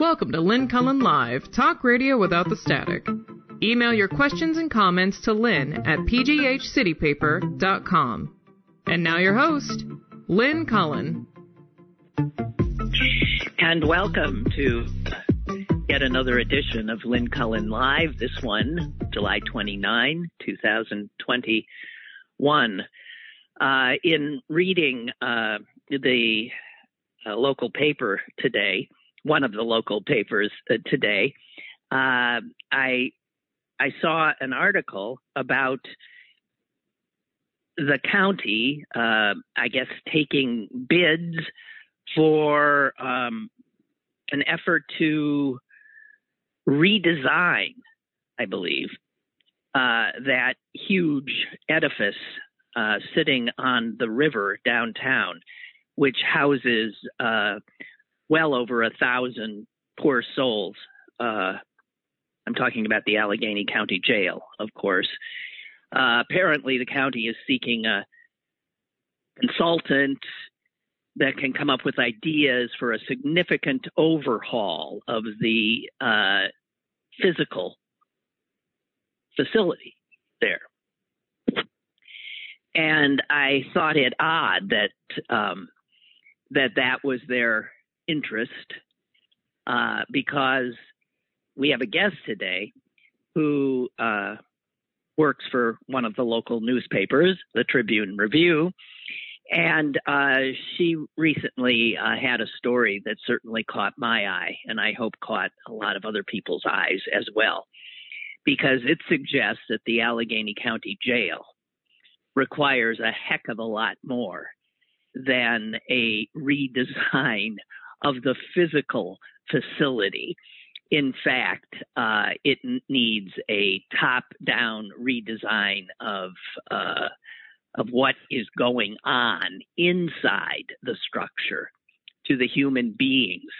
Welcome to Lynn Cullen Live, talk radio without the static. Email your questions and comments to lynn at pghcitypaper.com. And now your host, Lynn Cullen. And welcome to yet another edition of Lynn Cullen Live, this one, July 29, 2021. Uh, in reading uh, the uh, local paper today, one of the local papers uh, today, uh, I I saw an article about the county, uh, I guess, taking bids for um, an effort to redesign, I believe, uh, that huge edifice uh, sitting on the river downtown, which houses uh, well over a thousand poor souls. Uh, I'm talking about the Allegheny County Jail, of course. Uh, apparently, the county is seeking a consultant that can come up with ideas for a significant overhaul of the uh, physical facility there. And I thought it odd that um, that that was their interest uh, because we have a guest today who uh, works for one of the local newspapers, the Tribune Review. And uh, she recently uh, had a story that certainly caught my eye, and I hope caught a lot of other people's eyes as well, because it suggests that the Allegheny County Jail requires a heck of a lot more than a redesign of the physical facility. In fact, uh, it needs a top-down redesign of uh, of what is going on inside the structure to the human beings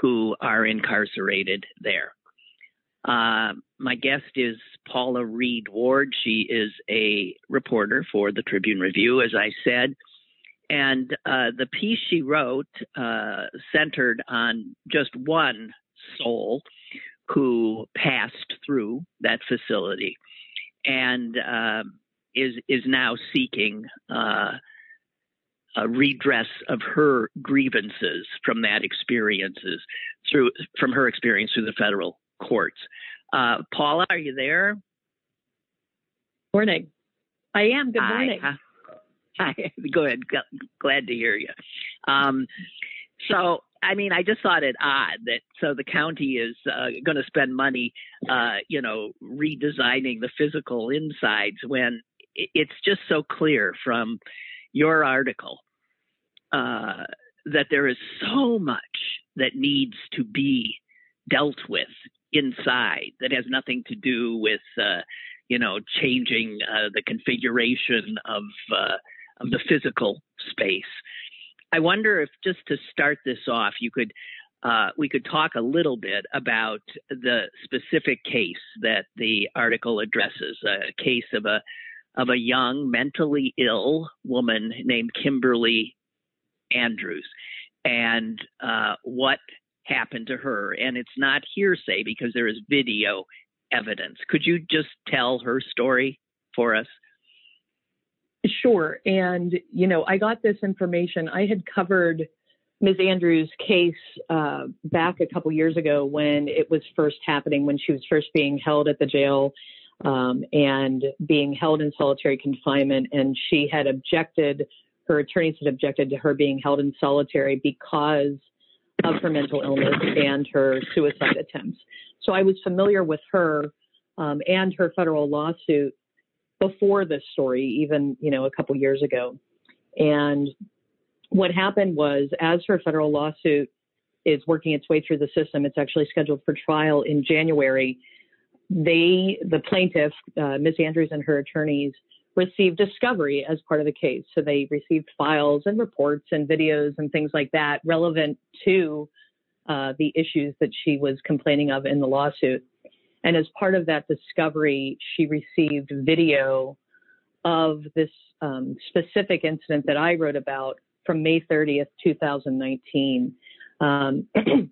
who are incarcerated there. Uh, my guest is Paula Reed Ward. She is a reporter for the Tribune Review, as I said. And uh, the piece she wrote uh, centered on just one soul who passed through that facility and uh, is is now seeking uh, a redress of her grievances from that experiences through from her experience through the federal courts. Uh, Paula, are you there? Morning. I am. Good morning. Hi. Good. Glad to hear you. Um, so, I mean, I just thought it odd that so the county is uh, going to spend money, uh, you know, redesigning the physical insides when it's just so clear from your article uh, that there is so much that needs to be dealt with inside that has nothing to do with, uh, you know, changing uh, the configuration of uh, of the physical space. I wonder if just to start this off, you could uh, we could talk a little bit about the specific case that the article addresses, a case of a of a young mentally ill woman named Kimberly Andrews, and uh, what happened to her. And it's not hearsay because there is video evidence. Could you just tell her story for us? Sure. And, you know, I got this information. I had covered Ms. Andrews' case uh, back a couple years ago when it was first happening, when she was first being held at the jail um, and being held in solitary confinement. And she had objected, her attorneys had objected to her being held in solitary because of her mental illness and her suicide attempts. So I was familiar with her um, and her federal lawsuit before this story, even, you know, a couple years ago. And what happened was, as her federal lawsuit is working its way through the system, it's actually scheduled for trial in January. They, the plaintiff, uh, Ms. Andrews and her attorneys, received discovery as part of the case. So they received files and reports and videos and things like that relevant to uh, the issues that she was complaining of in the lawsuit. And as part of that discovery, she received video of this um, specific incident that I wrote about from May 30th, 2019. Um,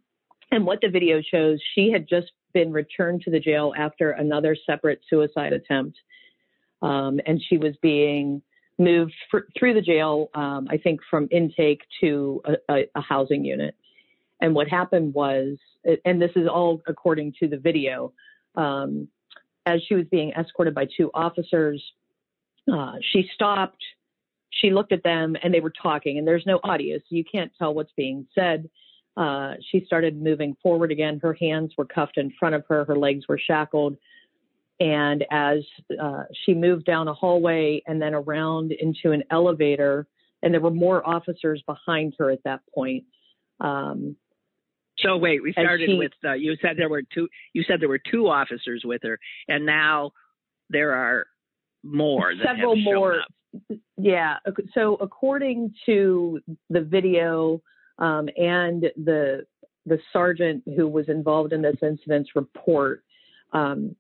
And what the video shows, she had just been returned to the jail after another separate suicide attempt. Um, and she was being moved for, through the jail, um, I think from intake to a, a, a housing unit. And what happened was, and this is all according to the video, um, as she was being escorted by two officers, uh, she stopped, she looked at them, and they were talking, and there's no audio, so you can't tell what's being said. Uh, she started moving forward again. Her hands were cuffed in front of her, her legs were shackled. And as uh, she moved down a hallway and then around into an elevator, and there were more officers behind her at that point. Um, so wait, we started she, with uh, you said there were two. You said there were two officers with her, and now there are more. several more. Yeah. So according to the video um, and the the sergeant who was involved in this incident's report, um,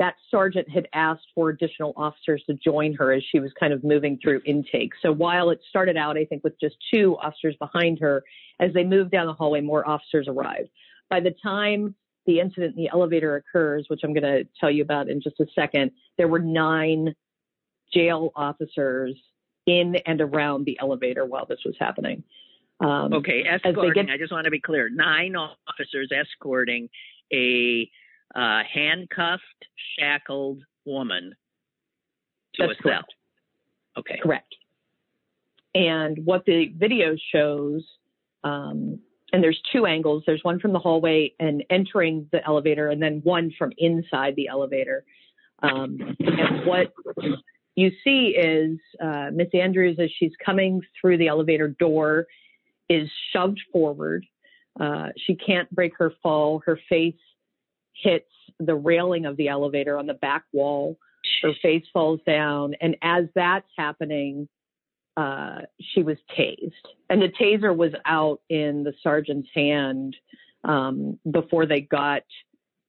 that sergeant had asked for additional officers to join her as she was kind of moving through intake. So while it started out, I think, with just two officers behind her, as they moved down the hallway, more officers arrived. By the time the incident in the elevator occurs, which I'm going to tell you about in just a second, there were nine jail officers in and around the elevator while this was happening. Um, okay, escorting. Get, I just want to be clear: nine officers escorting a uh, handcuffed, shackled woman to That's a correct. cell. Okay. Correct. And what the video shows, um, and there's two angles. There's one from the hallway and entering the elevator, and then one from inside the elevator. Um, and what you see is uh, Miss Andrews, as she's coming through the elevator door, is shoved forward. Uh, she can't break her fall. Her face hits the railing of the elevator on the back wall. Her face falls down. And as that's happening, uh, she was tased. And the taser was out in the sergeant's hand um, before they got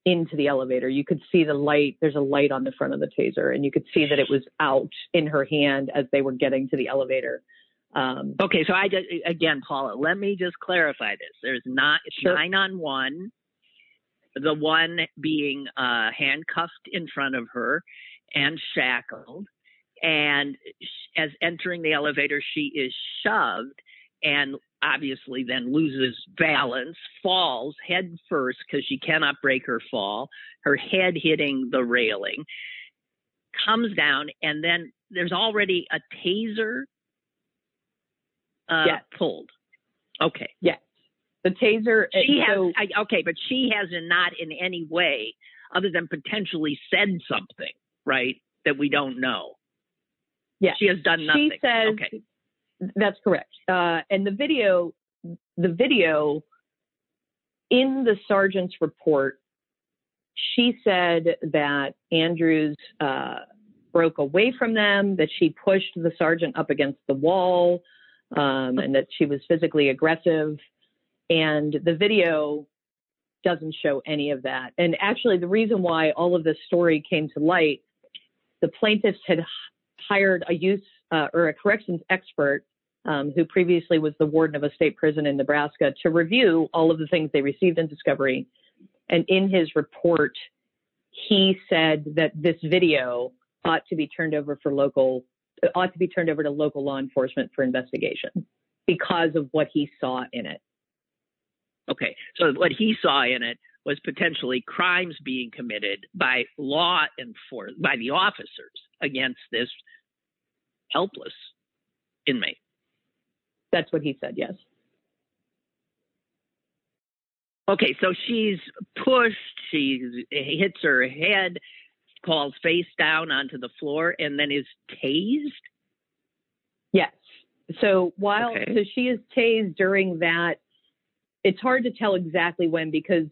into the elevator. You could see the light. There's a light on the front of the taser, and you could see that it was out in her hand as they were getting to the elevator. Um, okay, so I just, again, Paula, let me just clarify this. There's not it's sure. nine on one the one being uh, handcuffed in front of her and shackled. And as entering the elevator, she is shoved and obviously then loses balance, falls head first because she cannot break her fall, her head hitting the railing, comes down, and then there's already a taser uh, yes. pulled. Okay. Yes. The taser. She has so, I, okay, but she has not in any way, other than potentially said something, right, that we don't know. Yeah, she has done nothing. She says okay. that's correct. Uh, and the video, the video in the sergeant's report, she said that Andrews uh, broke away from them, that she pushed the sergeant up against the wall, um, and that she was physically aggressive. And the video doesn't show any of that. And actually, the reason why all of this story came to light, the plaintiffs had hired a youth uh, or a corrections expert um, who previously was the warden of a state prison in Nebraska to review all of the things they received in discovery. And in his report, he said that this video ought to be turned over for local, ought to be turned over to local law enforcement for investigation because of what he saw in it. Okay, so what he saw in it was potentially crimes being committed by law enforcement, by the officers against this helpless inmate. That's what he said, yes. Okay, so she's pushed, she hits her head, falls face down onto the floor, and then is tased? Yes. So while okay. so she is tased during that it's hard to tell exactly when because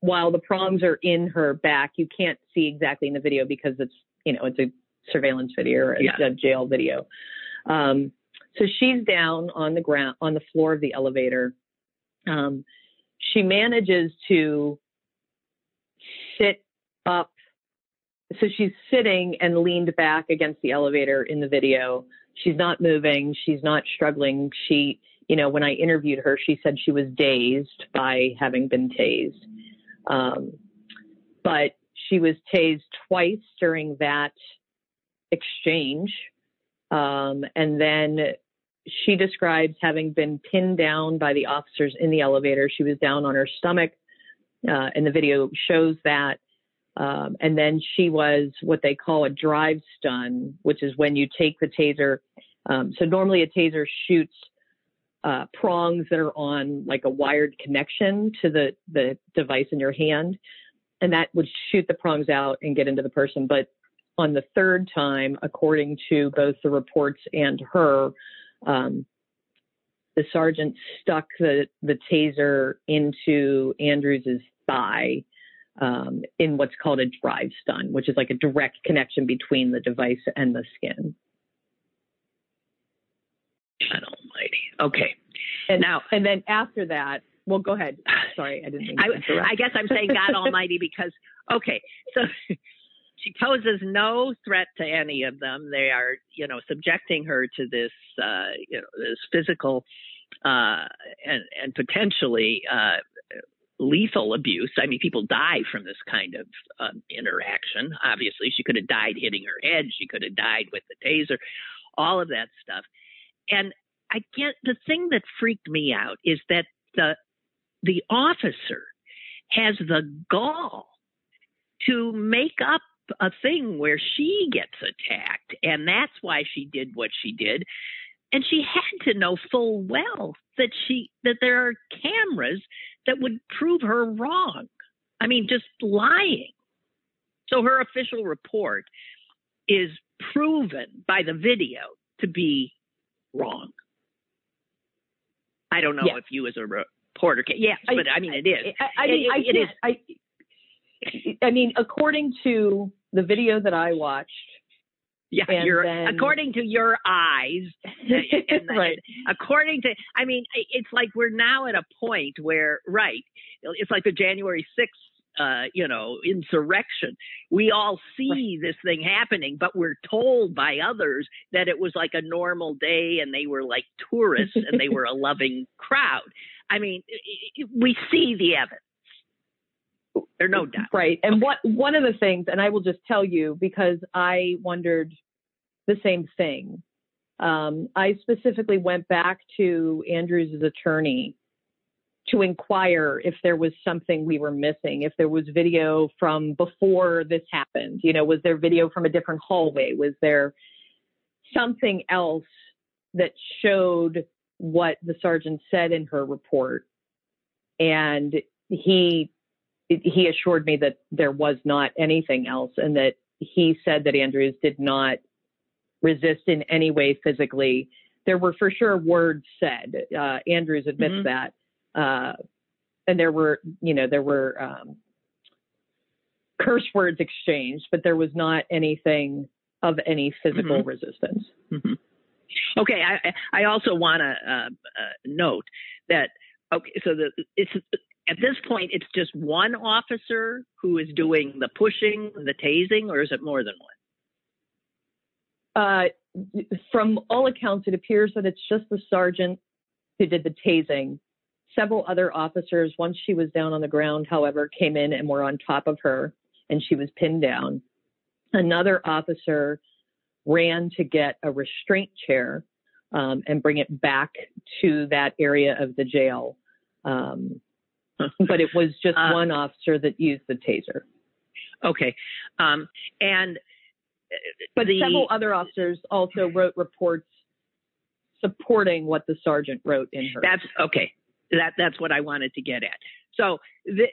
while the prongs are in her back, you can't see exactly in the video because it's you know it's a surveillance video or yeah. a jail video. Um, so she's down on the ground on the floor of the elevator. Um, she manages to sit up. So she's sitting and leaned back against the elevator in the video. She's not moving. She's not struggling. She you know, when I interviewed her, she said she was dazed by having been tased. Um, but she was tased twice during that exchange. Um, and then she describes having been pinned down by the officers in the elevator. She was down on her stomach, uh, and the video shows that. Um, and then she was what they call a drive stun, which is when you take the taser. Um, so normally a taser shoots uh, prongs that are on like a wired connection to the, the device in your hand. And that would shoot the prongs out and get into the person. But on the third time, according to both the reports and her, um, the sergeant stuck the, the taser into Andrews's thigh um, in what's called a drive stun, which is like a direct connection between the device and the skin. God almighty. Okay. And now, and then after that, well, go ahead. Sorry, I didn't mean to I, I guess I'm saying God Almighty because okay, so she poses no threat to any of them. They are, you know, subjecting her to this, uh, you know, this physical uh, and and potentially uh, lethal abuse. I mean, people die from this kind of um, interaction. Obviously, she could have died hitting her head. She could have died with the taser. All of that stuff. And I get the thing that freaked me out is that the the officer has the gall to make up a thing where she gets attacked and that's why she did what she did. And she had to know full well that she that there are cameras that would prove her wrong. I mean just lying. So her official report is proven by the video to be wrong I don't know if you as a reporter can. Yes, I, but I mean it is. I, I mean, it, I, it is. I, I mean, according to the video that I watched. Yeah, you're then, according to your eyes, and, right? According to, I mean, it's like we're now at a point where, right? It's like the January sixth uh, you know, insurrection. We all see right. this thing happening, but we're told by others that it was like a normal day and they were like tourists and they were a loving crowd. I mean, we see the evidence. There's no doubt. Right. And okay. what one of the things, and I will just tell you because I wondered the same thing. Um, I specifically went back to Andrews' attorney to inquire if there was something we were missing, if there was video from before this happened. You know, was there video from a different hallway? Was there something else that showed what the sergeant said in her report? And he he assured me that there was not anything else and that he said that Andrews did not resist in any way physically. There were for sure words said. Uh, Andrews admits mm-hmm. that uh, and there were, you know, there were um, curse words exchanged, but there was not anything of any physical mm-hmm. resistance. Mm-hmm. Okay, I, I also want to uh, uh, note that okay, so the it's at this point it's just one officer who is doing the pushing, the tasing, or is it more than one? Uh, from all accounts, it appears that it's just the sergeant who did the tasing Several other officers, once she was down on the ground, however, came in and were on top of her and she was pinned down. Another officer ran to get a restraint chair um, and bring it back to that area of the jail. Um, but it was just uh, one officer that used the taser. Okay. Um, and but the, several other officers also wrote reports supporting what the sergeant wrote in her. That's okay. That that's what I wanted to get at. So th-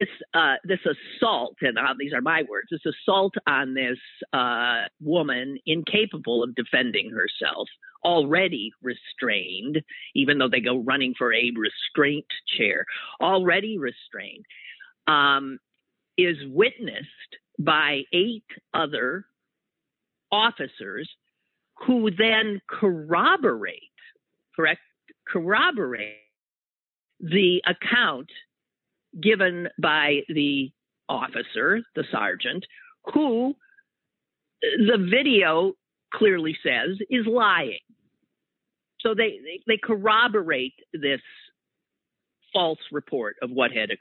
this uh, this assault, and uh, these are my words, this assault on this uh, woman incapable of defending herself, already restrained, even though they go running for a restraint chair, already restrained, um, is witnessed by eight other officers who then corroborate, correct, corroborate the account given by the officer, the sergeant, who the video clearly says is lying. So they, they, corroborate this false report of what had occurred.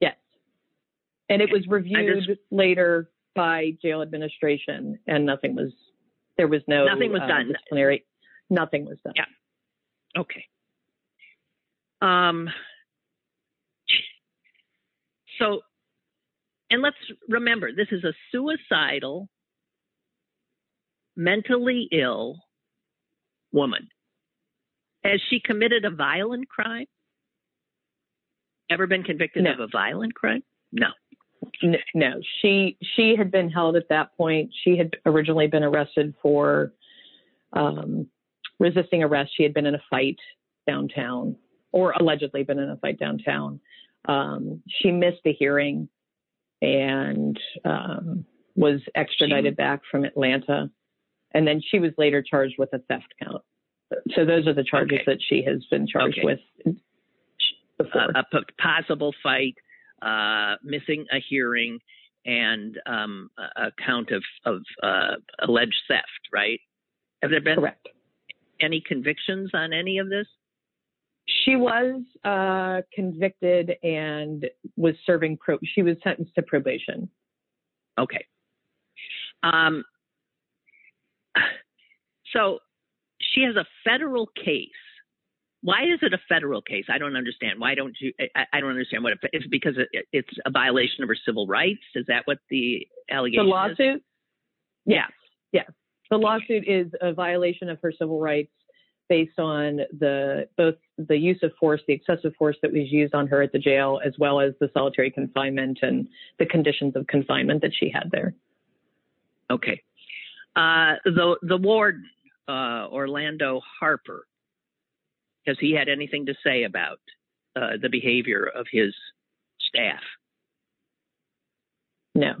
Yes. And it was reviewed later by jail administration and nothing was there was no nothing was uh, done. Disciplinary nothing was done. Yeah. Okay. Um so and let's remember this is a suicidal mentally ill woman. Has she committed a violent crime? Ever been convicted no. of a violent crime? No. No, she she had been held at that point. She had originally been arrested for um, resisting arrest. She had been in a fight downtown, or allegedly been in a fight downtown. Um, she missed the hearing and um, was extradited back from Atlanta and then she was later charged with a theft count. So those are the charges okay. that she has been charged okay. with before. A possible fight, uh, missing a hearing, and um, a count of, of uh, alleged theft, right? Have there been Correct. any convictions on any of this? She was uh, convicted and was serving pro. She was sentenced to probation. Okay. Um, so she has a federal case. Why is it a federal case? I don't understand. Why don't you? I, I don't understand what it, it's because it, it's a violation of her civil rights. Is that what the allegation? The lawsuit. Is? Yes. Yes. The lawsuit is a violation of her civil rights based on the both the use of force, the excessive force that was used on her at the jail, as well as the solitary confinement and the conditions of confinement that she had there. Okay. Uh, the the warden, uh, Orlando Harper, has he had anything to say about uh, the behavior of his staff? No.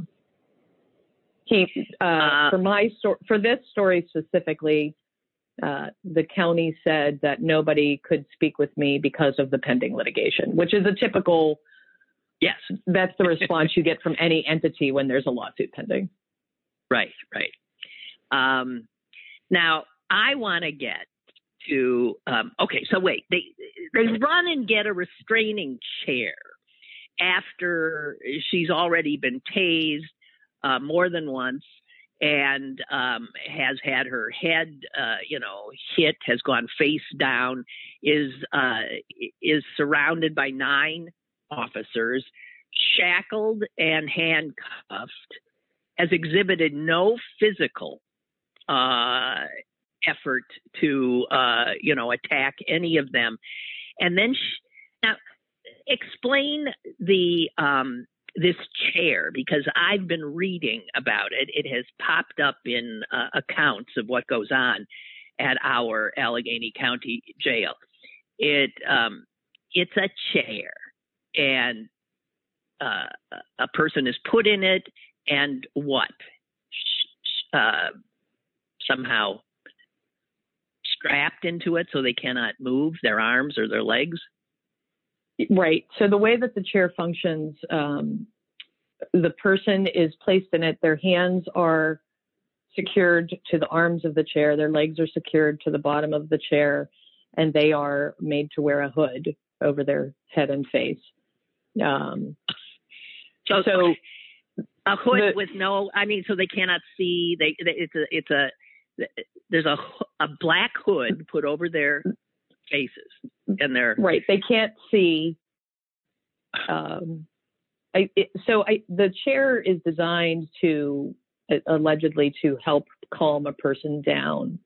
He uh, uh, for my sto- for this story specifically, the county said that nobody could speak with me because of the pending litigation, which is a typical. Yes, that's the response you get from any entity when there's a lawsuit pending. Right, right. Um, now, I want to get to um, okay. So wait, they they run and get a restraining chair after she's already been tased uh, more than once and um, has had her head, uh, you know, hit, has gone face down, is uh, is surrounded by nine officers, shackled and handcuffed, has exhibited no physical uh, effort to uh, you know attack any of them. And then sh- now explain the um, this chair because I've been reading about it. It has popped up in uh, accounts of what goes on at our Allegheny County jail. It um, it's a chair, and uh, a person is put in it, and what? Uh, somehow strapped into it so they cannot move their arms or their legs? Right. So the way that the chair functions, um, the person is placed in it. Their hands are secured to the arms of the chair. Their legs are secured to the bottom of the chair, and they are made to wear a hood over their head and face. Um, so, so a hood the, with no, I mean, so they cannot see. They, it's a, it's a, there's a a black hood put over their faces and their right. They can't see. Um, I, it, so I, the chair is designed to uh, allegedly to help calm a person down.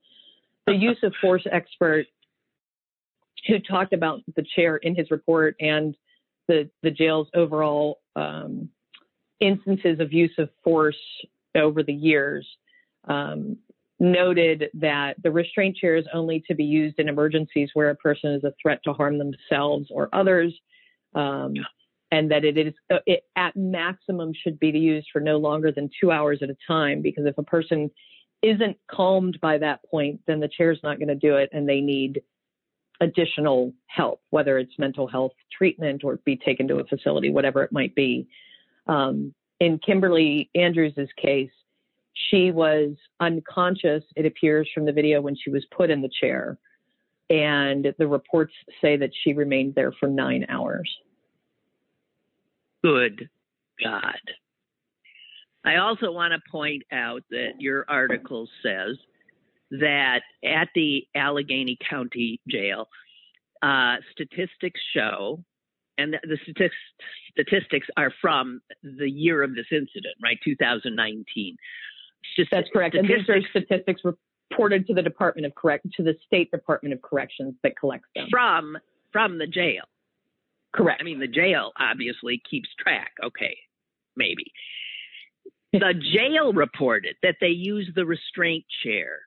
The use of force expert who talked about the chair in his report and the the jail's overall um, instances of use of force over the years um, noted that the restraint chair is only to be used in emergencies where a person is a threat to harm themselves or others, um, and that it is uh, it at maximum should be used for no longer than two hours at a time. Because if a person isn't calmed by that point, then the chair is not going to do it, and they need additional help, whether it's mental health treatment or be taken to a facility, whatever it might be. Um, in Kimberly Andrews' case, She was unconscious, it appears from the video, when she was put in the chair. And the reports say that she remained there for nine hours. Good God. I also want to point out that your article says that at the Allegheny County Jail, uh, statistics show, and the statistics, statistics are from the year of this incident, right? 2019. That's correct. And these are statistics reported to the Department of Correct to the State Department of Corrections that collects them from from the jail. Correct. I mean, the jail obviously keeps track. Okay, maybe. The jail reported that they used the restraint chair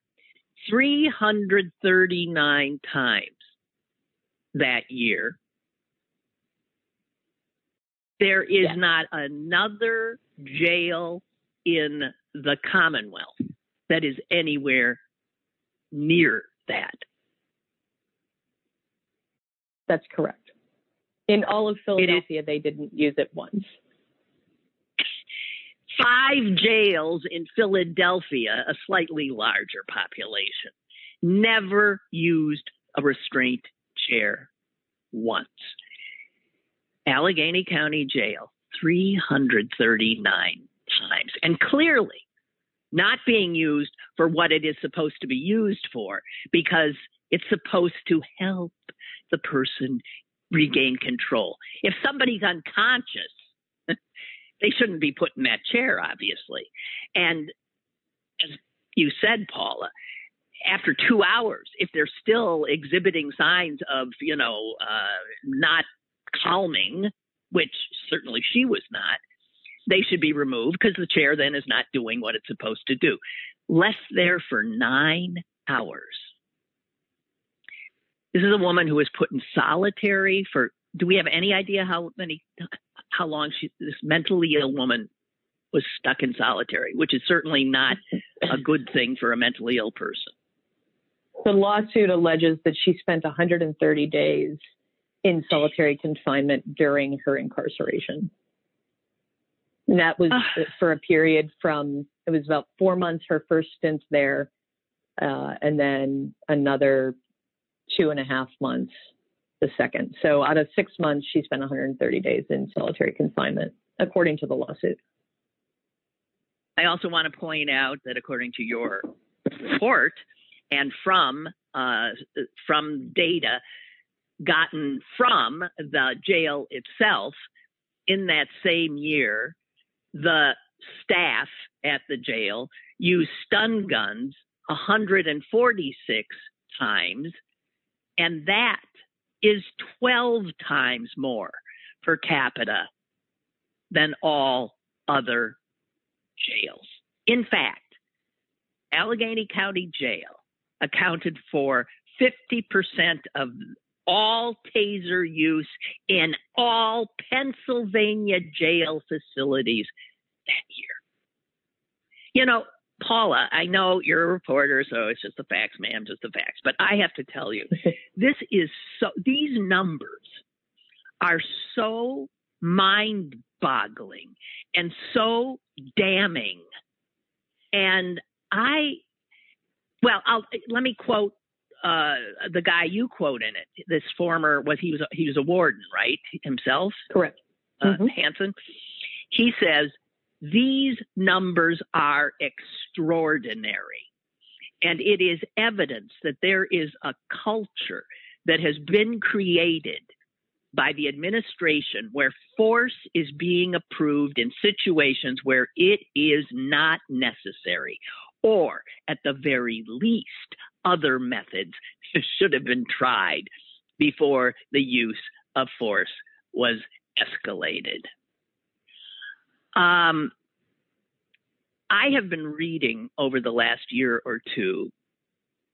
339 times that year. There is Yes. not another jail in the Commonwealth that is anywhere near that. That's correct. In all of Philadelphia, they didn't use it once. Five jails in Philadelphia, a slightly larger population, never used a restraint chair once. Allegheny County Jail, 339 times. And clearly not being used for what it is supposed to be used for because it's supposed to help the person regain control. If somebody's unconscious, they shouldn't be put in that chair, obviously. And as you said, Paula, after two hours, if they're still exhibiting signs of, you know, uh, not calming, which certainly she was not, they should be removed because the chair then is not doing what it's supposed to do. Left there for nine hours. This is a woman who was put in solitary for. Do we have any idea how many, how long she, this mentally ill woman was stuck in solitary, which is certainly not a good thing for a mentally ill person. The lawsuit alleges that she spent 130 days in solitary confinement during her incarceration. And that was for a period from, it was about four months, her first stint there, uh, and then another two and a half months the second. So out of six months, she spent 130 days in solitary confinement, according to the lawsuit. I also want to point out that according to your report and from uh, from data gotten from the jail itself, in that same year, the staff at the jail used stun guns 146 times, and that is 12 times more per capita than all other jails. In fact, Allegheny County Jail accounted for 50% of all taser use in all Pennsylvania jail facilities that year. You know, Paula, I know you're a reporter, so it's just the facts, ma'am, just the facts. But I have to tell you, this is so, these numbers are so mind boggling and so damning. And I, well, I'll, let me quote uh, the guy you quote in it. This former was he was a, he was a warden, right? Himself, correct. Uh, mm-hmm. Hanson. He says these numbers are extraordinary, and it is evidence that there is a culture that has been created by the administration where force is being approved in situations where it is not necessary, or at the very least, other methods should have been tried before the use of force was escalated. Um, I have been reading over the last year or two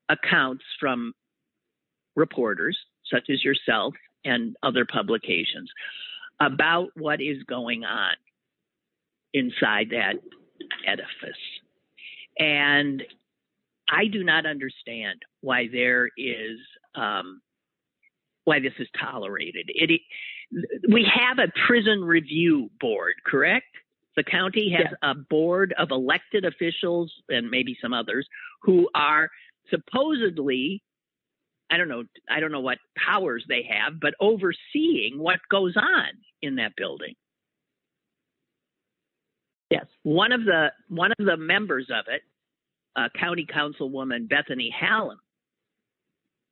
accounts from reporters such as yourself and other publications about what is going on inside that edifice. And I do not understand why there is um, why this is tolerated. It, we have a prison review board, correct? The county has yeah. a board of elected officials and maybe some others who are supposedly I don't know I don't know what powers they have, but overseeing what goes on in that building. Yes. One of the one of the members of it, uh, County Councilwoman Bethany Hallam,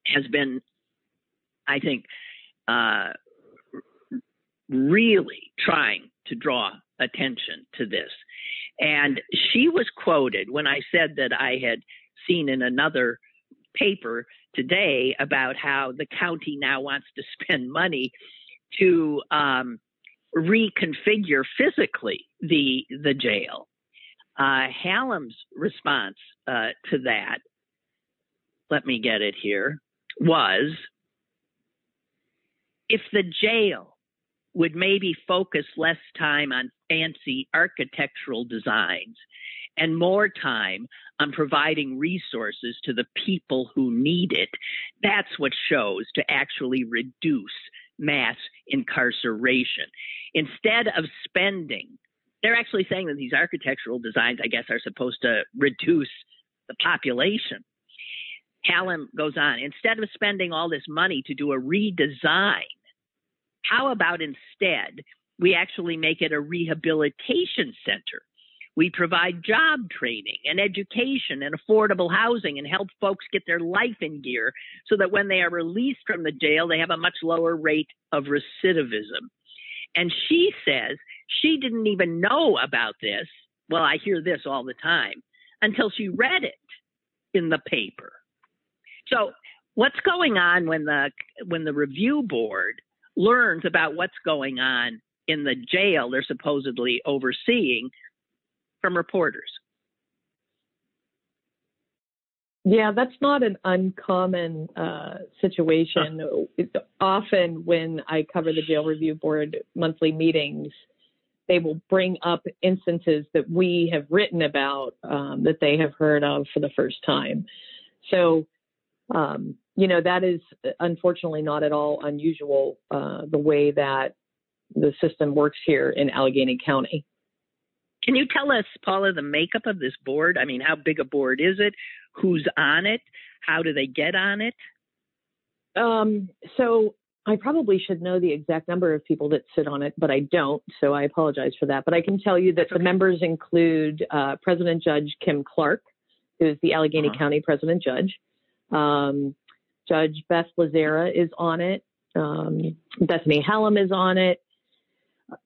has been, I think, uh, really trying to draw attention to this. And she was quoted when I said that I had seen in another paper today about how the county now wants to spend money to um, reconfigure physically the the jail. Uh, Hallam's response uh, to that, let me get it here, was if the jail would maybe focus less time on fancy architectural designs and more time on providing resources to the people who need it, that's what shows to actually reduce mass incarceration. Instead of spending, they're actually saying that these architectural designs, I guess, are supposed to reduce the population. Hallam goes on, instead of spending all this money to do a redesign, how about instead we actually make it a rehabilitation center? We provide job training and education and affordable housing and help folks get their life in gear so that when they are released from the jail, they have a much lower rate of recidivism. And she says she didn't even know about this. Well, I hear this all the time until she read it in the paper. So, what's going on when the when the review board learns about what's going on in the jail they're supposedly overseeing from reporters? Yeah, that's not an uncommon uh, situation. Often, when I cover the jail review board monthly meetings, they will bring up instances that we have written about um, that they have heard of for the first time. So, um, you know, that is unfortunately not at all unusual uh, the way that the system works here in Allegheny County. Can you tell us, Paula, the makeup of this board? I mean, how big a board is it? Who's on it? How do they get on it? Um, so I probably should know the exact number of people that sit on it, but I don't. So I apologize for that. But I can tell you that the members include uh, President Judge Kim Clark, who is the Allegheny uh-huh. County President Judge. Um, Judge Beth Lazzara is on it. Um, Bethany Hallam is on it.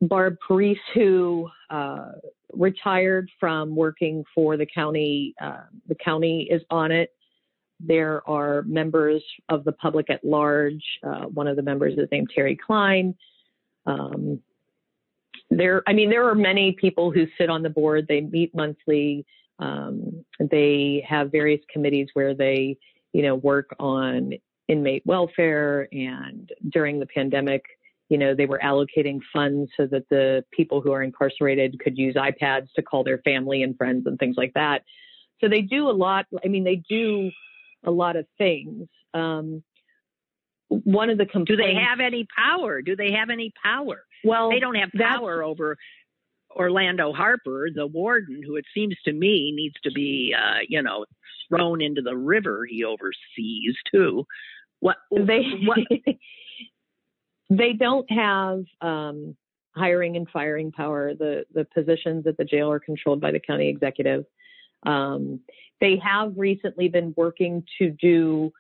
Barb Parise, who uh, retired from working for the county. Uh, the county is on it. There are members of the public at large. Uh, one of the members is named Terry Klein. Um, there, I mean, there are many people who sit on the board. They meet monthly. Um, they have various committees where they, you know, work on inmate welfare. And during the pandemic, you know, they were allocating funds so that the people who are incarcerated could use iPads to call their family and friends and things like that. So they do a lot. I mean, they do a lot of things. Um, one of the complaints. Do they have any power? Do they have any power? Well, they don't have power over Orlando Harper, the warden, who it seems to me needs to be, uh, you know, thrown into the river he oversees too. What they what they don't have um, hiring and firing power. The the positions at the jail are controlled by the county executive. Um, they have recently been working to do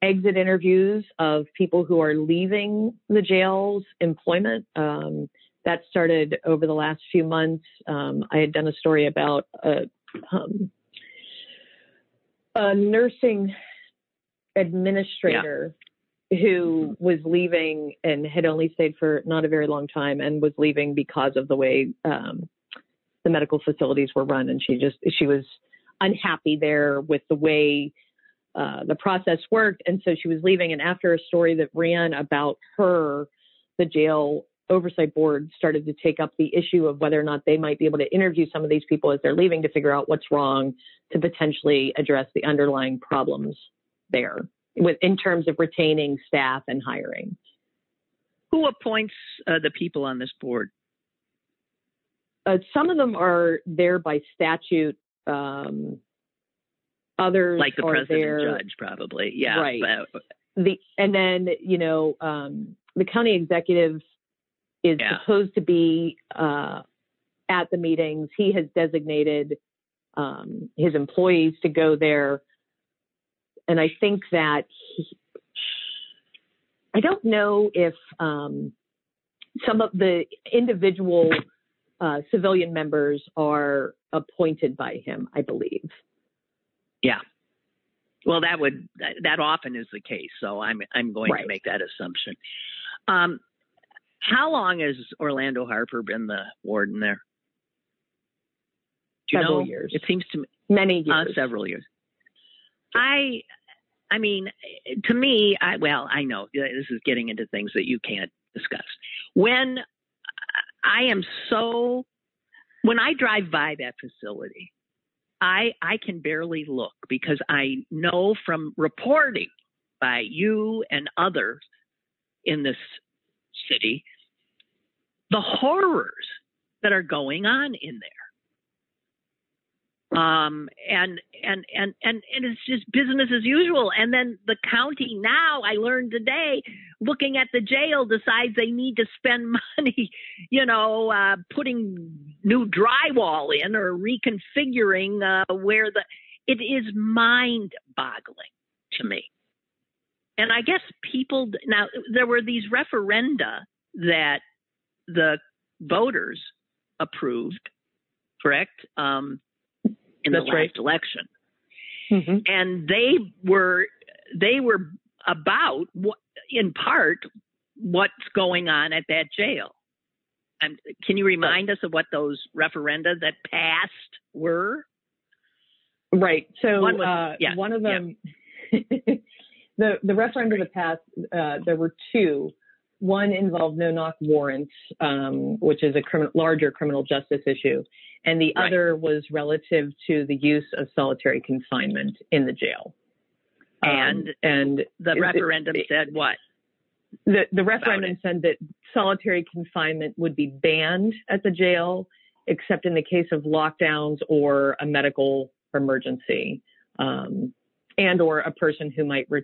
exit interviews of people who are leaving the jail's employment. Um, that started over the last few months. Um, I had done a story about a, um, a nursing administrator who was leaving and had only stayed for not a very long time and was leaving because of the way um, the medical facilities were run. And she just, she was unhappy there with the way uh, the process worked. And so she was leaving. And after a story that ran about her, the jail oversight board started to take up the issue of whether or not they might be able to interview some of these people as they're leaving to figure out what's wrong to potentially address the underlying problems there with in terms of retaining staff and hiring. Who appoints uh, the people on this board? Uh, some of them are there by statute. Um, others like the are president there, judge, probably. Yeah. Right. But, the and then you know um, the county executive is Yeah. supposed to be uh, at the meetings. He has designated um, his employees to go there, and I think that he, I don't know if um, some of the individual uh, civilian members are appointed by him. I believe. yeah. Well, that would that, often is the case. So I'm I'm going Right. to make that assumption. Um, how long has Orlando Harper been the warden there? Do you Several know? years. It seems to me Many uh, years. several years. I, I mean, to me, I well, I know this is getting into things that you can't discuss. When I am so, when I drive by that facility, I I can barely look because I know from reporting by you and others in this city the horrors that are going on in there um, and and and and and it's just business as usual. And then the county now, I learned today, looking at the jail, decides they need to spend money, you know, uh, putting new drywall in or reconfiguring uh, where the. It is mind-boggling to me. And I guess people now there were these referenda that the voters approved, correct? Um, in That's the right. last election, Mhm. and they were they were about what, in part what's going on at that jail. And can you remind us of what those referenda that passed were? Right. So One was- uh, yeah, one of them, the the referendum that passed, uh, there were two. One involved no knock warrants, um, which is a criminal, larger criminal justice issue, and the Right. other was relative to the use of solitary confinement in the jail. Um, And and The referendum it- said what? the, the referendum said that solitary confinement would be banned at the jail, except in the case of lockdowns or a medical emergency, um, and or a person who might re-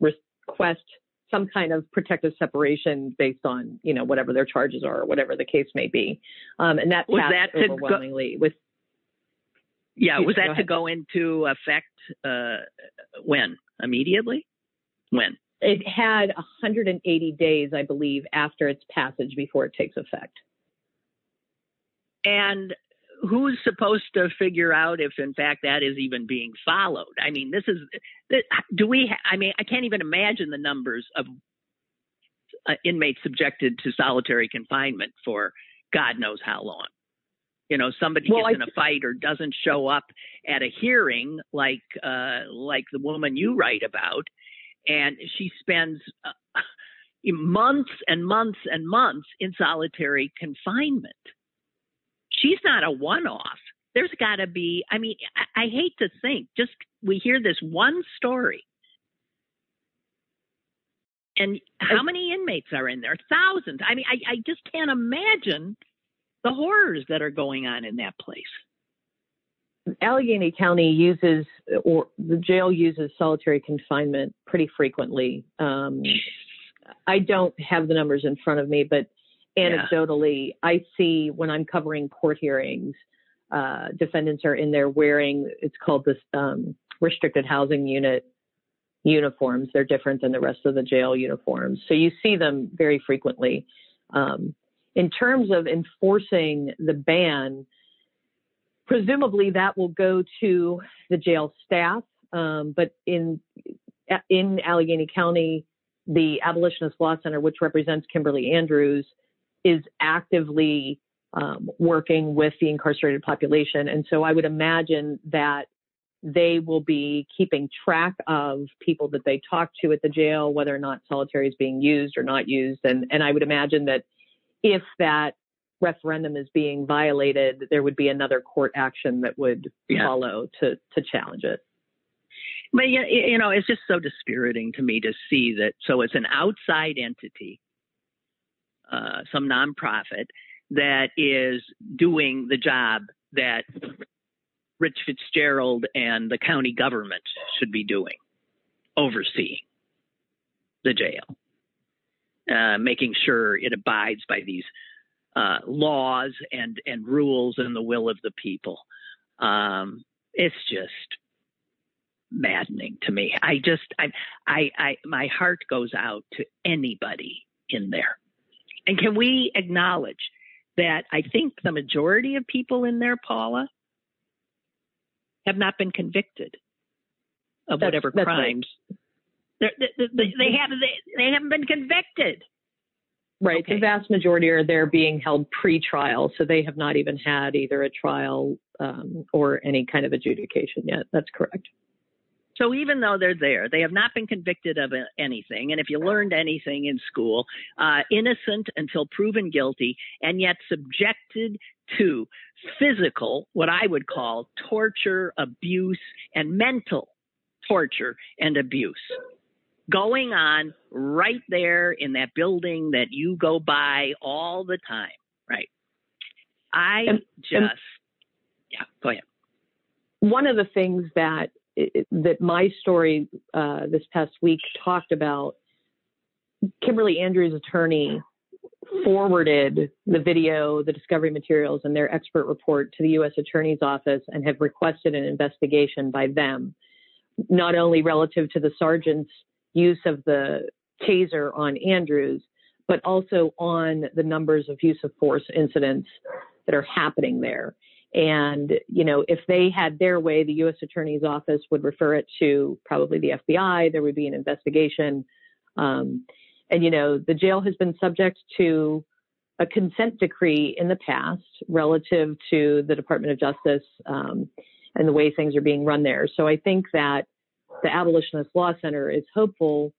request some kind of protective separation based on you know whatever their charges are or whatever the case may be. Um, and that Was passed that to go- overwhelmingly with Yeah, was that to go into effect uh, when? Immediately? When? it had 180 days, I believe, after its passage before it takes effect. And who's supposed to figure out if, in fact, that is even being followed? I mean, this is do we? Ha- I mean, I can't even imagine the numbers of uh, inmates subjected to solitary confinement for God knows how long. You know, somebody Well, gets I- in a fight or doesn't show up at a hearing, like uh, like the woman you write about, and she spends uh, months and months and months in solitary confinement she's not a one off. There's got to be, I mean, I, I hate to think, just we hear this one story. And how many inmates are in there? Thousands. I mean, I, I just can't imagine the horrors that are going on in that place. Allegheny County uses, or the jail uses solitary confinement pretty frequently. Um, I don't have the numbers in front of me, but anecdotally, I see when I'm covering court hearings, uh, defendants are in there wearing, it's called this um, restricted housing unit uniforms. They're different than the rest of the jail uniforms. So you see them very frequently. Um, in terms of enforcing the ban, presumably that will go to the jail staff. Um, but in in Allegheny County, the Abolitionist Law Center, which represents Kimberly Andrews, is actively um, working with the incarcerated population. And so I would imagine that they will be keeping track of people that they talk to at the jail, whether or not solitary is being used or not used. And, and I would imagine that if that referendum is being violated, there would be another court action that would Yeah. follow to, to challenge it. But, you you know, it's just so dispiriting to me to see that. So it's an outside entity, uh, some nonprofit that is doing the job that Rich Fitzgerald and the county government should be doing, overseeing the jail, uh, making sure it abides by these uh, laws and and rules and the will of the people. Um, it's just maddening to me. I just I, I I my heart goes out to anybody in there. And can we acknowledge that I think the majority of people in there, Paula, have not been convicted of That's- whatever that's crimes. They're- They, they, they, have, they, they haven't been convicted. Right. Okay. The vast majority are there being held pre-trial, so they have not even had either a trial um, or any kind of adjudication yet. That's correct. So even though they're there, they have not been convicted of anything. And if you learned anything in school, uh, innocent until proven guilty, and yet subjected to physical, what I would call torture, abuse, and mental torture and abuse going on right there in that building that you go by all the time, right? I And- just, and- yeah, go ahead. One of the things that that my story uh, this past week talked about, Kimberly Andrews' attorney forwarded the video, the discovery materials, and their expert report to the U.S. Attorney's Office and have requested an investigation by them, not only relative to the sergeant's use of the taser on Andrews, but also on the numbers of use of force incidents that are happening there. And, you know, if they had their way, the U.S. Attorney's Office would refer it to probably the FBI. There would be an investigation. Um, and, you know, the jail has been subject to a consent decree in the past relative to the Department of Justice um, and the way things are being run there. So I think that the Abolitionist Law Center is hopeful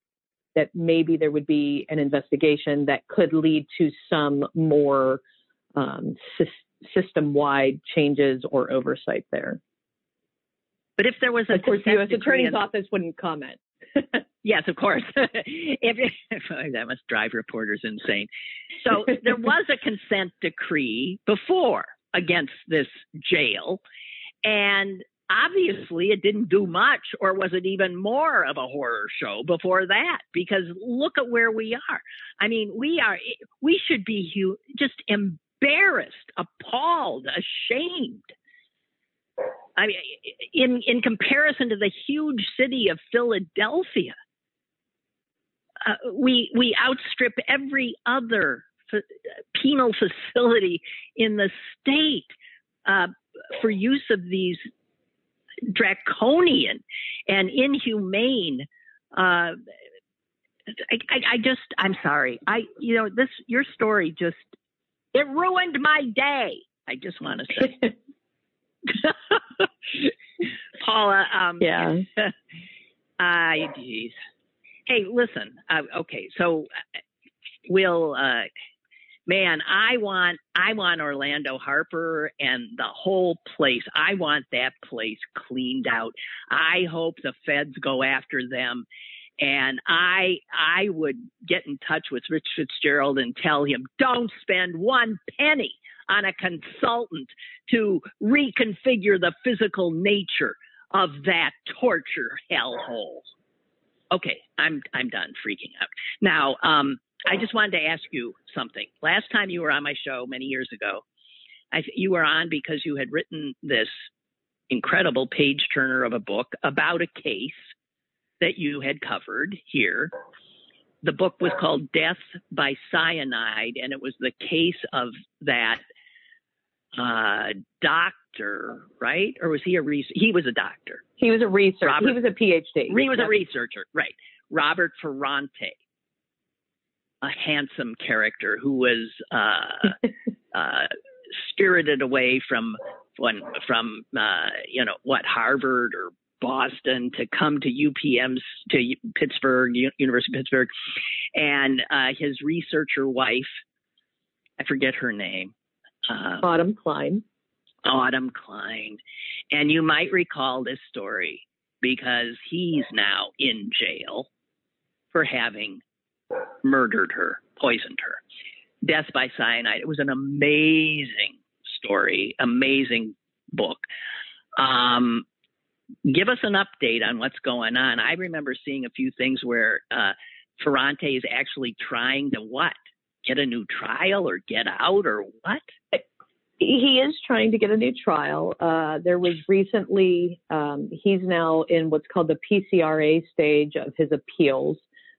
that maybe there would be an investigation that could lead to some more um, system wide changes or oversight there. But if there was a Of course, the U.S. Attorney's Office wouldn't comment. Yes, of course. if, if, oh, that must drive reporters insane. So there was a consent decree before against this jail, and obviously it didn't do much, or was it even more of a horror show before that? Because look at where we are. I mean, we are we should be hu- just embarrassed, appalled, ashamed. I mean, in in comparison to the huge city of Philadelphia, uh, we we outstrip every other f- penal facility in the state uh, for use of these draconian and inhumane. Uh, I, I, I just, I'm sorry. I, you know, this your story just it ruined my day. I just want to say. Paula. Um, yeah. I, geez. Hey, listen. Uh, okay, so uh, we'll. Uh, man, I want, I want Orlando Harper and the whole place. I want that place cleaned out. I hope the feds go after them. And I, I would get in touch with Rich Fitzgerald and tell him, don't spend one penny on a consultant to reconfigure the physical nature of that torture hellhole. Okay, I'm I'm done freaking out. Now, um, I just wanted to ask you something. Last time you were on my show many years ago, I, you were on because you had written this incredible page turner of a book about a case that you had covered here. The book was called Death by Cyanide, and it was the case of that uh, doctor, right? Or was he a re- he was a doctor? He was a researcher. Robert- he was a PhD. He was a researcher, right? Robert Ferrante, a handsome character who was uh, uh, spirited away from when from uh, you know what Harvard or Boston to come to UPMC to Pittsburgh University of Pittsburgh, and uh, his researcher wife, I forget her name. Uh, Autumn Klein. Autumn Klein. And you might recall this story because he's now in jail for having murdered her, poisoned her. Death by Cyanide. It was an amazing story, amazing book. Um, give us an update on what's going on. I remember seeing a few things where uh, Ferrante is actually trying to what? Get a new trial or get out or what? He is trying to get a new trial. Uh, there was recently, um, he's now in what's called the PCRA stage of his appeals,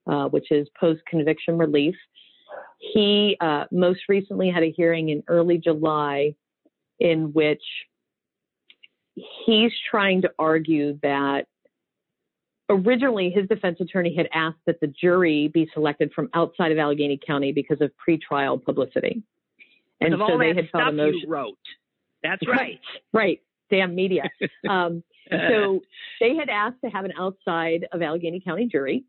uh, which is post conviction relief. He uh, most recently had a hearing in early July in which he's trying to argue that originally his defense attorney had asked that the jury be selected from outside of Allegheny County because of pretrial publicity. And of so they had a motion. wrote. That's right. Right. right. Damn media. um, so they had asked to have an outside of Allegheny County jury.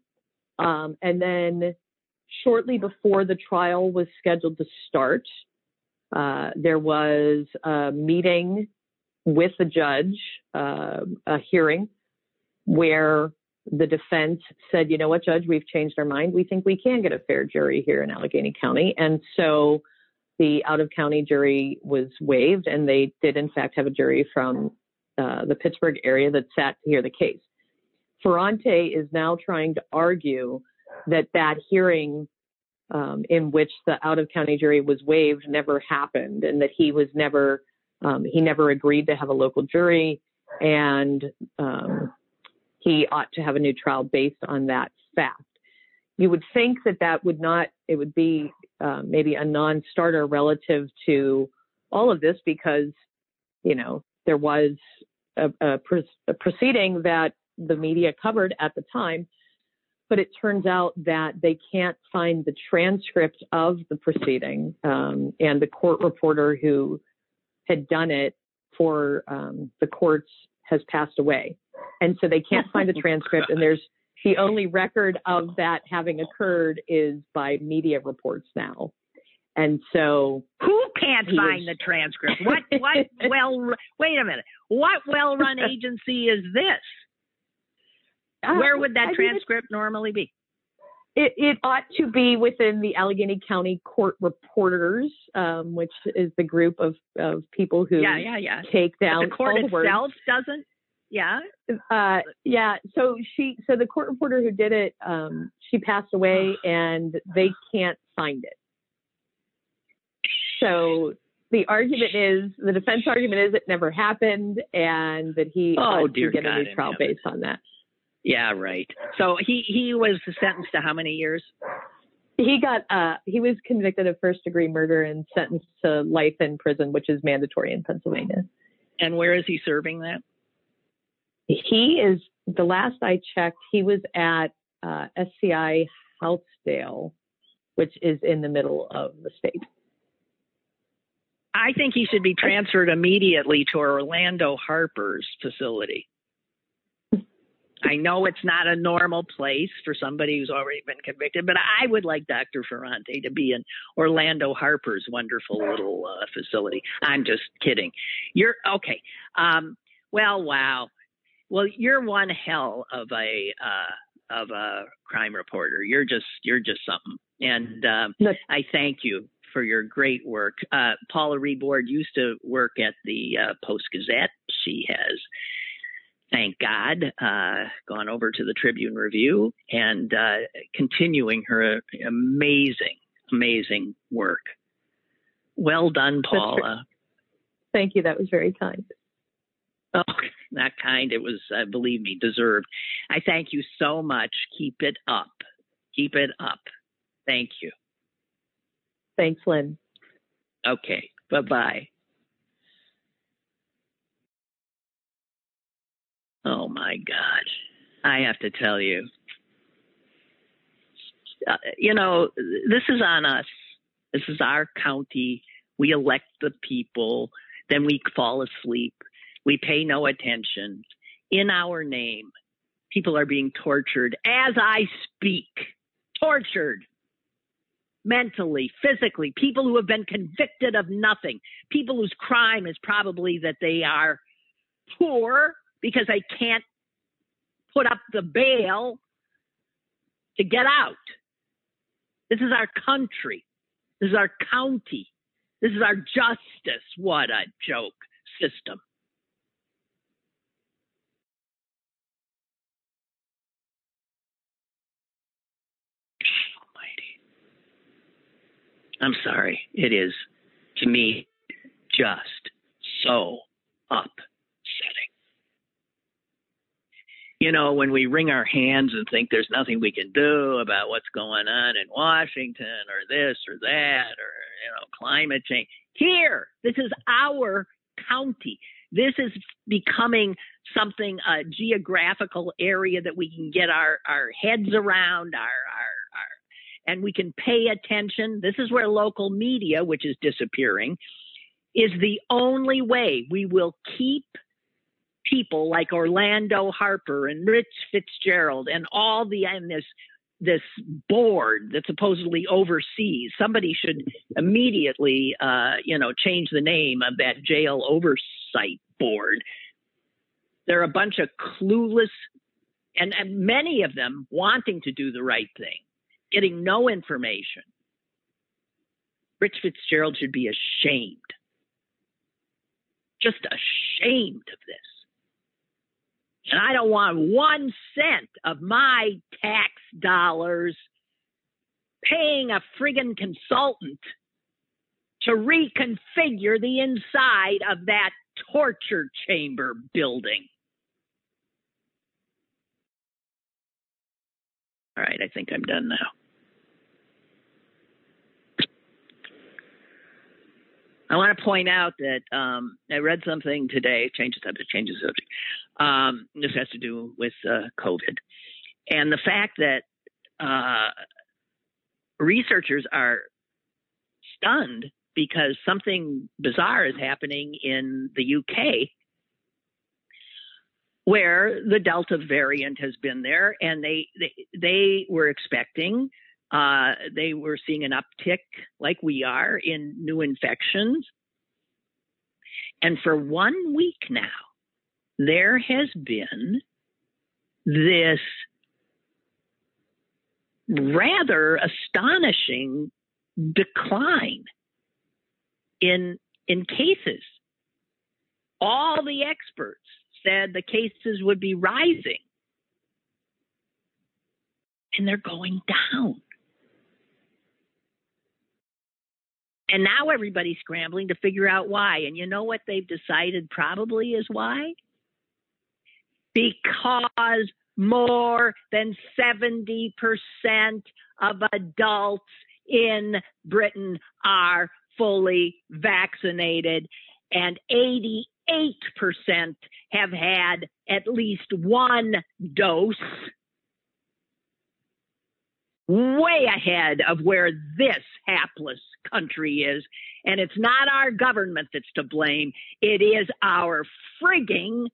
Um, and then shortly before the trial was scheduled to start, uh, there was a meeting with the judge, uh, a hearing where the defense said, you know what, judge, we've changed our mind. We think we can get a fair jury here in Allegheny County. And so the out of county jury was waived, and they did, in fact, have a jury from uh, the Pittsburgh area that sat to hear the case. Ferrante is now trying to argue that that hearing um, in which the out of county jury was waived never happened and that he was never um, he never agreed to have a local jury and um, he ought to have a new trial based on that fact. You would think that that would not, it would be uh, maybe a non starter relative to all of this because, you know, there was a, a, a proceeding that the media covered at the time but it turns out that they can't find the transcript of the proceeding. Um, and the court reporter who had done it for um, the courts has passed away. And so they can't find the transcript. And there's the only record of that having occurred is by media reports now. And so who can't find was... the transcript? What what well wait a minute. What well run agency is this? Uh, Where would that transcript normally be? It, it, ought to be within the Allegheny County Court Reporters, um, which is the group of, of people who yeah, yeah, yeah. take down but the court itself words. doesn't. Yeah. Uh, yeah. So she, so the court reporter who did it, um, she passed away, and they can't find it. So the argument is, the defense argument is it never happened, and that he oh, ought to get God a new trial based on that. Yeah, right. So he he was sentenced to how many years? He got uh he was convicted of first degree murder and sentenced to life in prison, which is mandatory in Pennsylvania. And where is he serving that? He is the last I checked, he was at uh, SCI Houtzdale, which is in the middle of the state. I think he should be transferred immediately to Orlando Harper's facility. I know it's not a normal place for somebody who's already been convicted, but I would like Dr. Ferrante to be in Orlando Harper's wonderful little uh, facility. I'm just kidding. You're okay. Um, well, wow. Well, you're one hell of a uh, of a crime reporter. You're just you're just something, and um, I thank you for your great work. Uh, Paula Reed Ward used to work at the uh, Post Gazette. She has thank God, uh, gone over to the Tribune Review and uh, continuing her amazing, amazing work. Well done, Paula. Thank you. That was very kind. Oh, not kind. It was, uh, believe me, deserved. I thank you so much. Keep it up. Keep it up. Thank you. Thanks, Lynn. Okay. Bye bye. Oh my God. I have to tell you. Uh, you know, this is on us. This is our county. We elect the people. Then we fall asleep. We pay no attention. In our name, people are being tortured as I speak. Tortured mentally, physically, people who have been convicted of nothing, people whose crime is probably that they are poor because they can't put up the bail to get out. This is our country. This is our county. This is our justice. What a joke system. I'm sorry. It is, to me, just so upsetting. You know, when we wring our hands and think there's nothing we can do about what's going on in Washington or this or that or, you know, climate change. Here, this is our county. This is becoming something, a geographical area that we can get our, our heads around, our, our and we can pay attention. This is where local media, which is disappearing, is the only way we will keep people like Orlando Harper and Rich Fitzgerald and all the and this this board that supposedly oversees. Somebody should immediately, uh, you know, change the name of that jail oversight board. They're a bunch of clueless, and, and many of them wanting to do the right thing getting no information. Rich Fitzgerald should be ashamed. Just ashamed of this. And I don't want one cent of my tax dollars paying a friggin' consultant to reconfigure the inside of that torture chamber building. All right, I think I'm done now. I want to point out that um, I read something today, change the subject, change the subject. Um, this has to do with uh, COVID. And the fact that uh, researchers are stunned because something bizarre is happening in the UK where the Delta variant has been there and they, they, they were expecting uh, they were seeing an uptick, like we are, in new infections. And for one week now, there has been this rather astonishing decline in in cases. All the experts said the cases would be rising, and they're going down. And now everybody's scrambling to figure out why. And you know what they've decided probably is why? Because more than 70% of adults in Britain are fully vaccinated, and 88% have had at least one dose way ahead of where this hapless country is. And it's not our government that's to blame, it is our frigging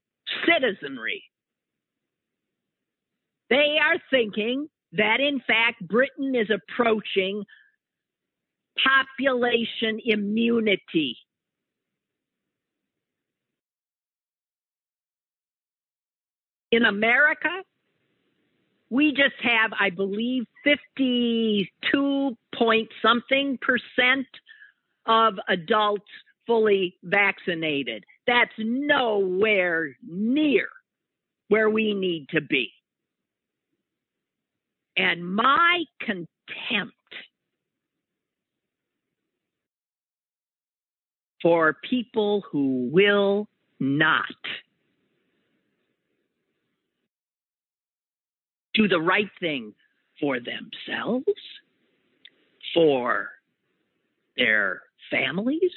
citizenry. They are thinking that, in fact, Britain is approaching population immunity. In America, we just have, I believe, 52 point something percent of adults fully vaccinated. That's nowhere near where we need to be. And my contempt for people who will not do the right thing for themselves, for their families,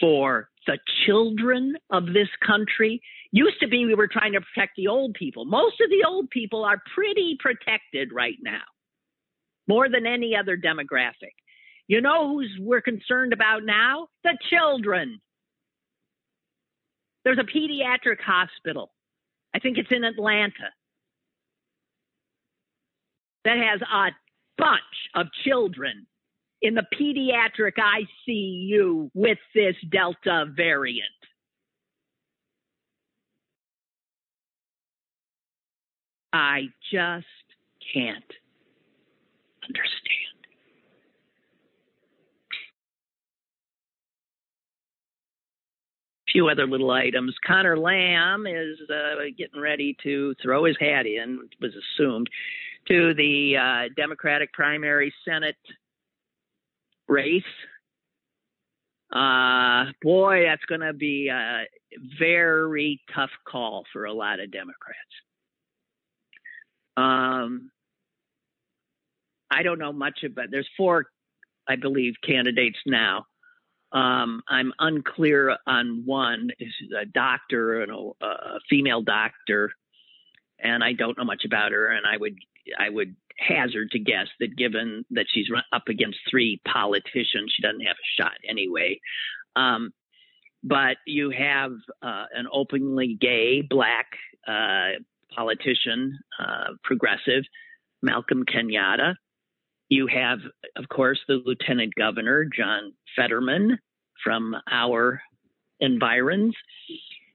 for the children of this country. Used to be we were trying to protect the old people. Most of the old people are pretty protected right now, more than any other demographic. You know who's we're concerned about now? The children. There's a pediatric hospital. I think it's in Atlanta that has a bunch of children in the pediatric ICU with this Delta variant? I just can't understand. few other little items. Connor Lamb is uh, getting ready to throw his hat in, was assumed, to the uh, Democratic primary Senate race. Uh, boy, that's going to be a very tough call for a lot of Democrats. Um, I don't know much about. There's four, I believe, candidates now. Um, I'm unclear on one. Is a doctor and a, a female doctor, and I don't know much about her. And I would I would hazard to guess that given that she's up against three politicians, she doesn't have a shot anyway. Um, but you have uh, an openly gay black uh, politician, uh, progressive, Malcolm Kenyatta. You have, of course, the lieutenant governor, John Fetterman, from our environs.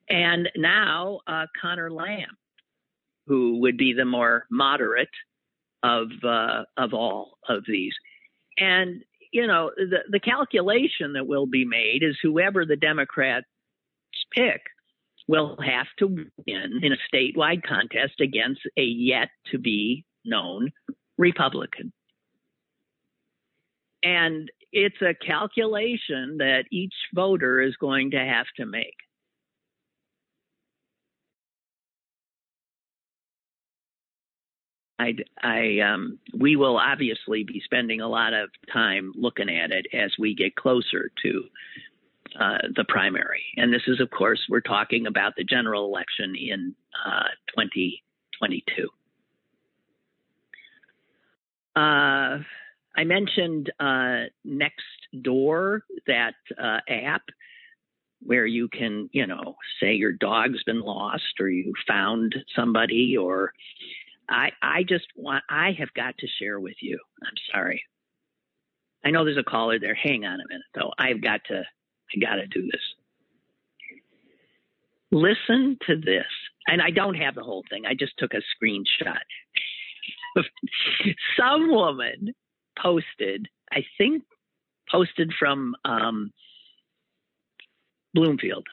And now uh, Connor Lamb, who would be the more moderate of uh, of all of these. And you know, the the calculation that will be made is whoever the Democrats pick will have to win in a statewide contest against a yet to be known Republican. And it's a calculation that each voter is going to have to make. I, I um, we will obviously be spending a lot of time looking at it as we get closer to uh, the primary. And this is, of course, we're talking about the general election in uh, 2022. Uh, I mentioned uh, Nextdoor, that uh, app where you can, you know, say your dog's been lost or you found somebody or I I just want I have got to share with you. I'm sorry. I know there's a caller there. Hang on a minute though. I've got to I got to do this. Listen to this. And I don't have the whole thing. I just took a screenshot. Some woman posted, I think posted from um, Bloomfield.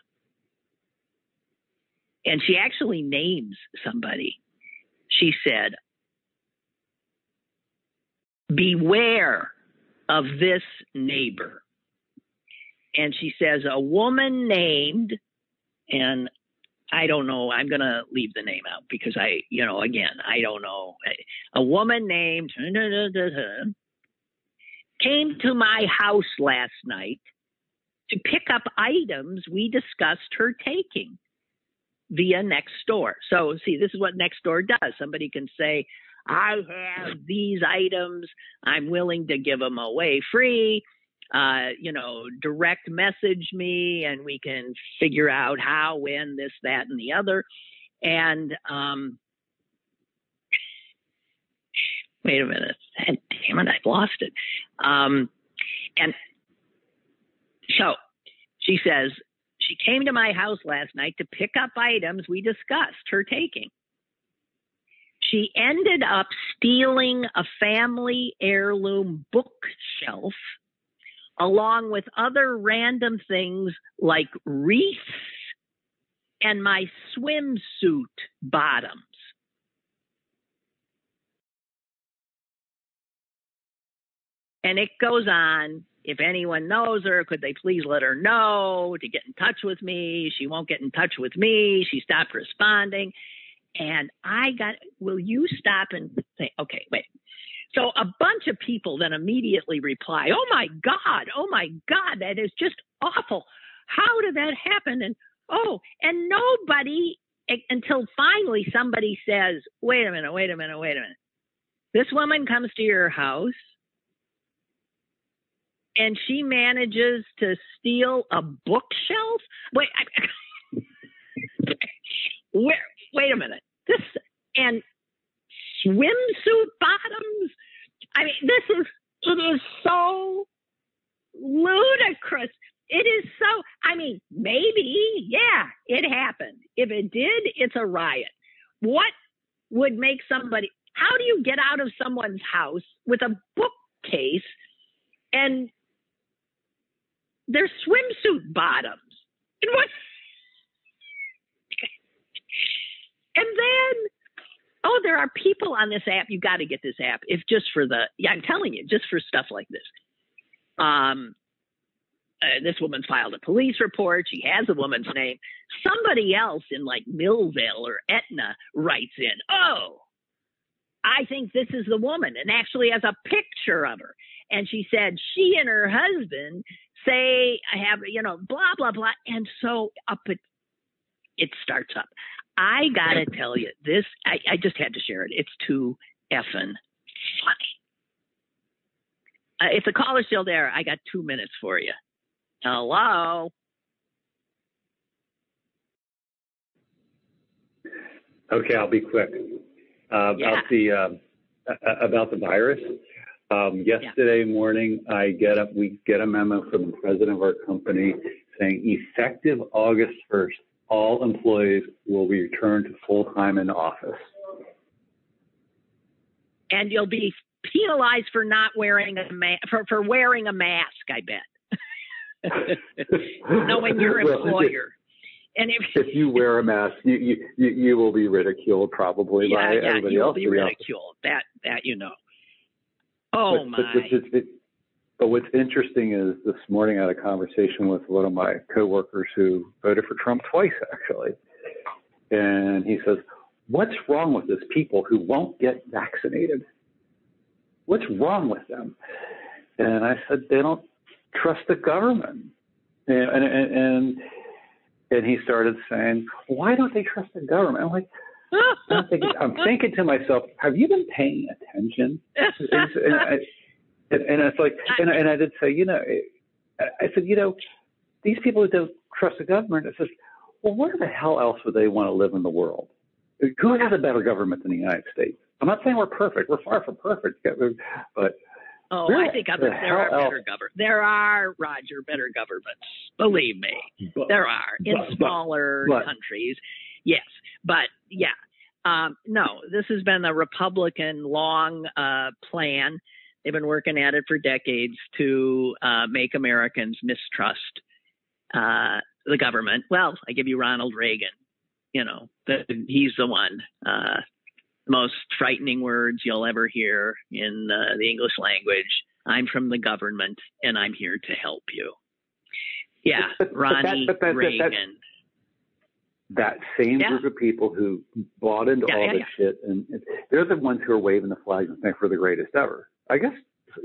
And she actually names somebody. She said, Beware of this neighbor and she says a woman named and I don't know. I'm going to leave the name out because I, you know, again, I don't know. A woman named came to my house last night to pick up items we discussed her taking via Nextdoor. So, see, this is what Nextdoor does. Somebody can say, I have these items. I'm willing to give them away free uh, you know, direct message me and we can figure out how, when, this, that, and the other. And um, wait a minute. Damn it, I've lost it. Um, and so she says, she came to my house last night to pick up items we discussed her taking. She ended up stealing a family heirloom bookshelf along with other random things like wreaths and my swimsuit bottoms. And it goes on. If anyone knows her, could they please let her know to get in touch with me? She won't get in touch with me. She stopped responding. And I got, will you stop and say, okay, wait, so a bunch of people then immediately reply, Oh my God, oh my God, that is just awful. How did that happen? And oh, and nobody until finally somebody says, Wait a minute, wait a minute, wait a minute. This woman comes to your house and she manages to steal a bookshelf. Wait, I, where? Wait a minute. This and swimsuit bottoms. I mean, this is it is so ludicrous. It is so. I mean, maybe, yeah, it happened. If it did, it's a riot. What would make somebody? How do you get out of someone's house with a bookcase and they're swimsuit bottoms. And what? and then oh, there are people on this app. You got to get this app if just for the yeah. I'm telling you, just for stuff like this. Um, uh, this woman filed a police report. She has a woman's name. Somebody else in like Millvale or Etna writes in, oh, I think this is the woman, and actually has a picture of her. And she said she and her husband say, I have, you know, blah, blah, blah. And so up it, it starts up. I got to tell you, this, I, I just had to share it. It's too effing funny. Uh, if the caller's still there, I got two minutes for you. Hello. Okay, I'll be quick. Uh, Yeah. About the uh, about the virus. Um, yesterday morning, I get up. We get a memo from the president of our company saying effective August 1st, all employees will be returned to full time in office. And you'll be penalized for not wearing a ma- for, for wearing a mask, I bet. Knowing your employer. And if, If you wear a mask, you you, you, you will be ridiculed probably yeah, by yeah, everybody you'll else. be in the office. ridiculed. That that you know. Oh but, my. But, but, but, what's interesting is this morning I had a conversation with one of my coworkers who voted for Trump twice, actually. And he says, What's wrong with these people who won't get vaccinated? What's wrong with them? And I said, They don't trust the government. And, and, and, and, and he started saying, Why don't they trust the government? I'm like, I'm thinking, I'm thinking to myself, have you been paying attention? and, and, I, and, and it's like, and, and I did say, you know, I said, you know, these people who don't trust the government, I says, well, where the hell else would they want to live in the world? Who has a better government than the United States? I'm not saying we're perfect. We're far from perfect, but Oh, I think there are better government. There are Roger better governments. Believe me, but, there are in but- smaller but- countries. Yes, but yeah, um, no. This has been a Republican long uh, plan. They've been working at it for decades to uh, make Americans mistrust uh, the government. Well, I give you Ronald Reagan. You know, the, he's the one. Uh, most frightening words you'll ever hear in uh, the English language. I'm from the government and I'm here to help you. Yeah, But- but that- but that- Reagan. that same Yeah. group of people who bought into Yeah, all yeah, this shit, and and they're the ones who are waving the flags and saying we're the greatest ever. I guess.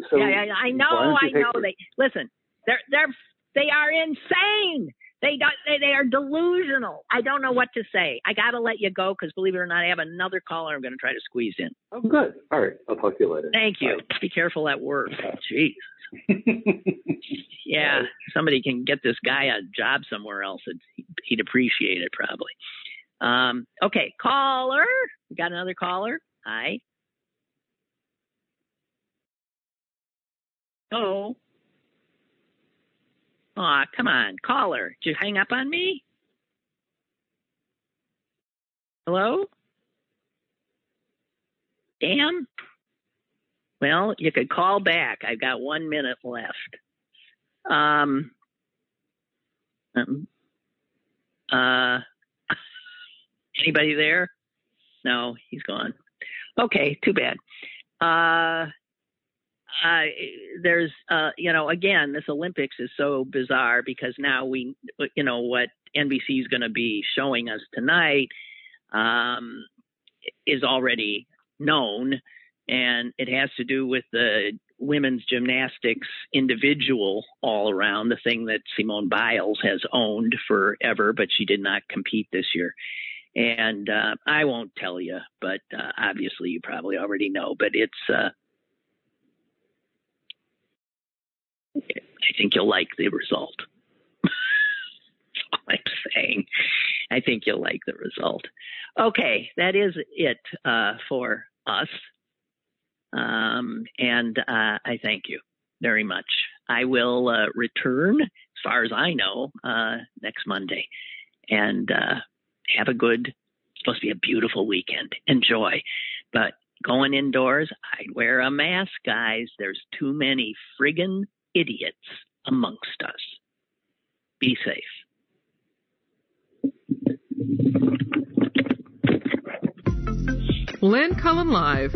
So yeah, I know, I know. the- They listen. They're they're they are insane. They don't, they they are delusional. I don't know what to say. I got to let you go because believe it or not, I have another caller. I'm going to try to squeeze in. Oh, good. All right. I'll talk to you later. Thank you. Be careful at work. Jeez. Yeah, somebody can get this guy a job somewhere else. He'd appreciate it probably. Um, okay, caller. We got another caller. Hi. Oh. Aw, come on, caller. Did you hang up on me? Hello? Damn. Well, you could call back. I've got one minute left. Um, um, uh, anybody there? No, he's gone. Okay, too bad. Uh, uh, there's, uh, you know, again, this Olympics is so bizarre because now we, you know, what NBC is going to be showing us tonight um, is already known, and it has to do with the women's gymnastics individual all around, the thing that Simone Biles has owned forever, but she did not compete this year. And uh, I won't tell you, but uh, obviously you probably already know. But it's, uh, I think you'll like the result. That's all I'm saying. I think you'll like the result. Okay, that is it uh, for us. Um, and uh, I thank you very much. I will uh, return, as far as I know, uh, next Monday. And uh, have a good, it's supposed to be a beautiful weekend. Enjoy. But going indoors, I'd wear a mask, guys. There's too many friggin' idiots amongst us. Be safe. Lynn Cullen Live,